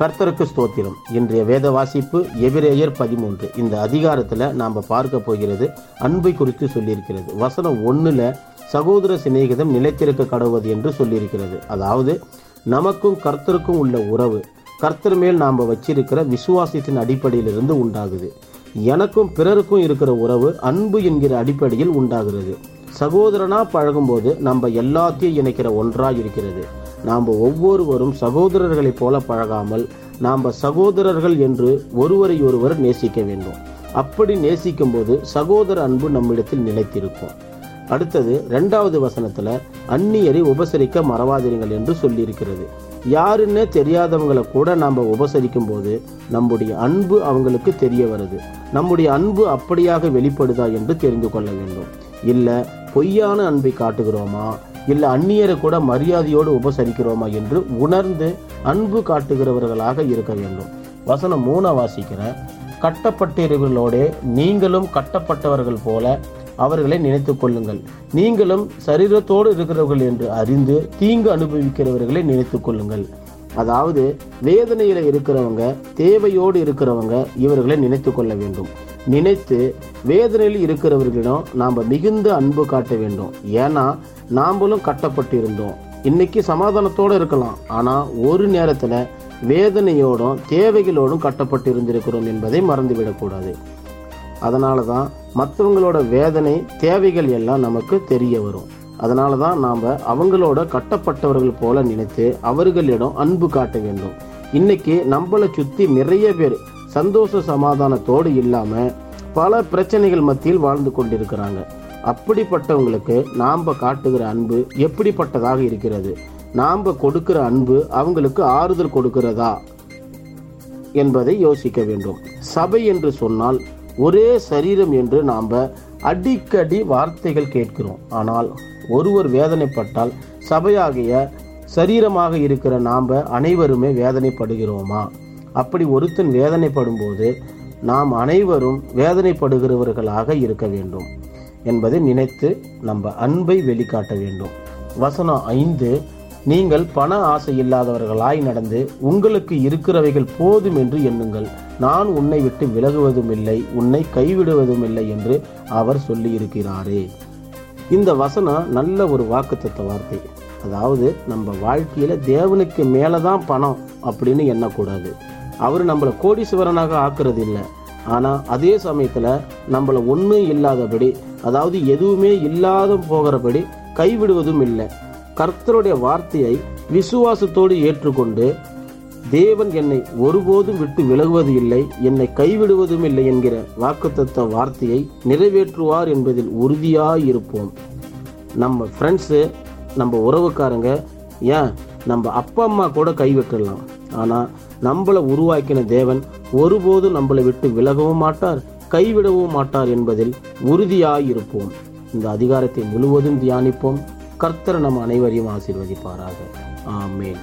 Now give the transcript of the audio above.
கர்த்தருக்கு ஸ்தோத்திரம். இன்றைய வேத வாசிப்பு எபிரேயர் பதிமூன்று. இந்த அதிகாரத்தில் நாம் பார்க்க போகிறது அன்பை குறித்து சொல்லியிருக்கிறது. வசனம் ஒன்றில் சகோதர சிநேகிதம் நிலைத்திருக்க கடவுது என்று சொல்லியிருக்கிறது. அதாவது நமக்கும் கர்த்தருக்கும் உள்ள உறவு கர்த்தர் மேல் நாம் வச்சிருக்கிற விசுவாசத்தின் அடிப்படையிலிருந்து உண்டாகுது. எனக்கும் பிறருக்கும் இருக்கிற உறவு அன்பு என்கிற அடிப்படையில் உண்டாகிறது. சகோதரனா பழகும்போது நம்ம எல்லாத்தையும் இணைக்கிற ஒன்றாக இருக்கிறது நாம் ஒவ்வொருவரும் சகோதரர்களைப் போல பழகாமல் நாம் சகோதரர்கள் என்று ஒருவரை ஒருவர் நேசிக்க வேண்டும். அப்படி நேசிக்கும் போது சகோதர அன்பு நம்மிடத்தில் நிலைத்திருக்கும். அடுத்தது ரெண்டாவது வசனத்தில் அந்நியரை உபசரிக்க மறவாதிருங்கள் என்று சொல்லியிருக்கிறது. யாருன்னே தெரியாதவங்களை கூட நாம் உபசரிக்கும் போது நம்முடைய அன்பு அவங்களுக்கு தெரிய வருது. நம்முடைய அன்பு அப்படியாக வெளிப்படுதா என்று தெரிந்து கொள்ள வேண்டும். இல்லை பொய்யான அன்பை காட்டுகிறோமா? இல்லை அந்நியரை கூட மரியாதையோடு உபசரிக்கிறோமா என்று உணர்ந்து அன்பு காட்டுகிறவர்களாக இருக்க வேண்டும். வசனம் மூண வாசிக்கிறேன். கட்டப்பட்டிருவர்களோடே நீங்களும் கட்டப்பட்டவர்கள் போல அவர்களை நினைத்து கொள்ளுங்கள். நீங்களும் சரீரத்தோடு இருக்கிறவர்கள் என்று அறிந்து தீங்கு அனுபவிக்கிறவர்களை நினைத்து கொள்ளுங்கள். அதாவது வேதனையில் இருக்கிறவங்க தேவையோடு இருக்கிறவங்க இவர்களை நினைத்து கொள்ள வேண்டும். நினைத்து வேதனையில் இருக்கிறவர்களிடம் நாம் மிகுந்த அன்பு காட்ட வேண்டும். ஏன்னா நாம்பளும் கட்டப்பட்டு இருந்தோம் இன்னைக்கு சமாதானத்தோடு இருக்கலாம். ஆனால் ஒரு நேரத்தில் வேதனையோடும் தேவைகளோடும் கட்டப்பட்டு இருந்திருக்கிறோம் என்பதை மறந்துவிடக்கூடாது. அதனால தான் மற்றவங்களோட வேதனை தேவைகள் எல்லாம் நமக்கு தெரிய வரும். அதனால தான் நாம் அவங்களோட கட்டப்பட்டவர்கள் போல நினைத்து அவர்களிடம் அன்பு காட்ட வேண்டும். இன்னைக்கு நம்மளை சுற்றி நிறைய பேர் சந்தோஷ சமாதானத்தோடு இல்லாமல் பல பிரச்சனைகள் மத்தியில் வாழ்ந்து கொண்டிருக்கிறாங்க. அப்படிப்பட்டவங்களுக்கு நாம் காட்டுகிற அன்பு எப்படிப்பட்டதாக இருக்கிறது? நாம் கொடுக்கிற அன்பு அவங்களுக்கு ஆறுதல் கொடுக்கிறதா? என்பதை யோசிக்க வேண்டும். சபை என்று சொன்னால் ஒரே சரீரம் என்று நாம் அடிக்கடி வார்த்தைகள் கேட்கிறோம். ஆனால் ஒருவர் வேதனைப்பட்டால் சபையாகிய சரீரமாக இருக்கிற நாம் அனைவருமே வேதனைப்படுகிறோமா? அப்படி ஒருத்தன் வேதனைப்படும் போது நாம் அனைவரும் வேதனைப்படுகிறவர்களாக இருக்க வேண்டும் என்பதை நினைத்து நம்ம அன்பை வெளிக்காட்ட வேண்டும். வசனம் ஐந்து நீங்கள் பண ஆசை இல்லாதவர்களாய் நடந்து உங்களுக்கு இருக்கிறவைகள் போதும் என்று எண்ணுங்கள். நான் உன்னை விட்டு விலகுவதும் இல்லை உன்னை கைவிடுவதும் இல்லை என்று அவர் சொல்லியிருக்கிறாரே. இந்த வசனம் நல்ல ஒரு வாக்குத்தத்த வார்த்தை. அதாவது நம்ம வாழ்க்கையில் தேவனுக்கு மேலே தான் பணம் அப்படின்னு எண்ணக்கூடாது. அவர் நம்மளை கோடீஸ்வரனாக ஆக்குறது இல்லை ஆனால் அதே சமயத்தில் நம்மளை ஒன்றும் இல்லாதபடி அதாவது எதுவுமே இல்லாத போகிறபடி கைவிடுவதும் இல்லை. கர்த்தருடைய வார்த்தையை விசுவாசத்தோடு ஏற்றுக்கொண்டு தேவன் என்னை ஒருபோதும் விட்டு விலகுவது இல்லை என்னை கைவிடுவதும் இல்லை என்கிற வாக்குத்தத்த வார்த்தையை நிறைவேற்றுவார் என்பதில் உறுதியாக இருப்போம் நம்ம ஃப்ரெண்ட்ஸு நம்ம உறவுக்காரங்க ஏன்? நம்ம அப்பா அம்மா கூட கை வைக்கலாம் ஆனால் நம்மளை உருவாக்கின தேவன் ஒருபோதும் நம்மளை விட்டு விலகவும் மாட்டார் கைவிடவும் மாட்டார் என்பதில் உறுதியாயிருப்போம். இந்த அதிகாரத்தை முழுவதும் தியானிப்போம். கர்த்தர் நம் அனைவரையும் ஆசீர்வதிப்பாராக. ஆமேன்.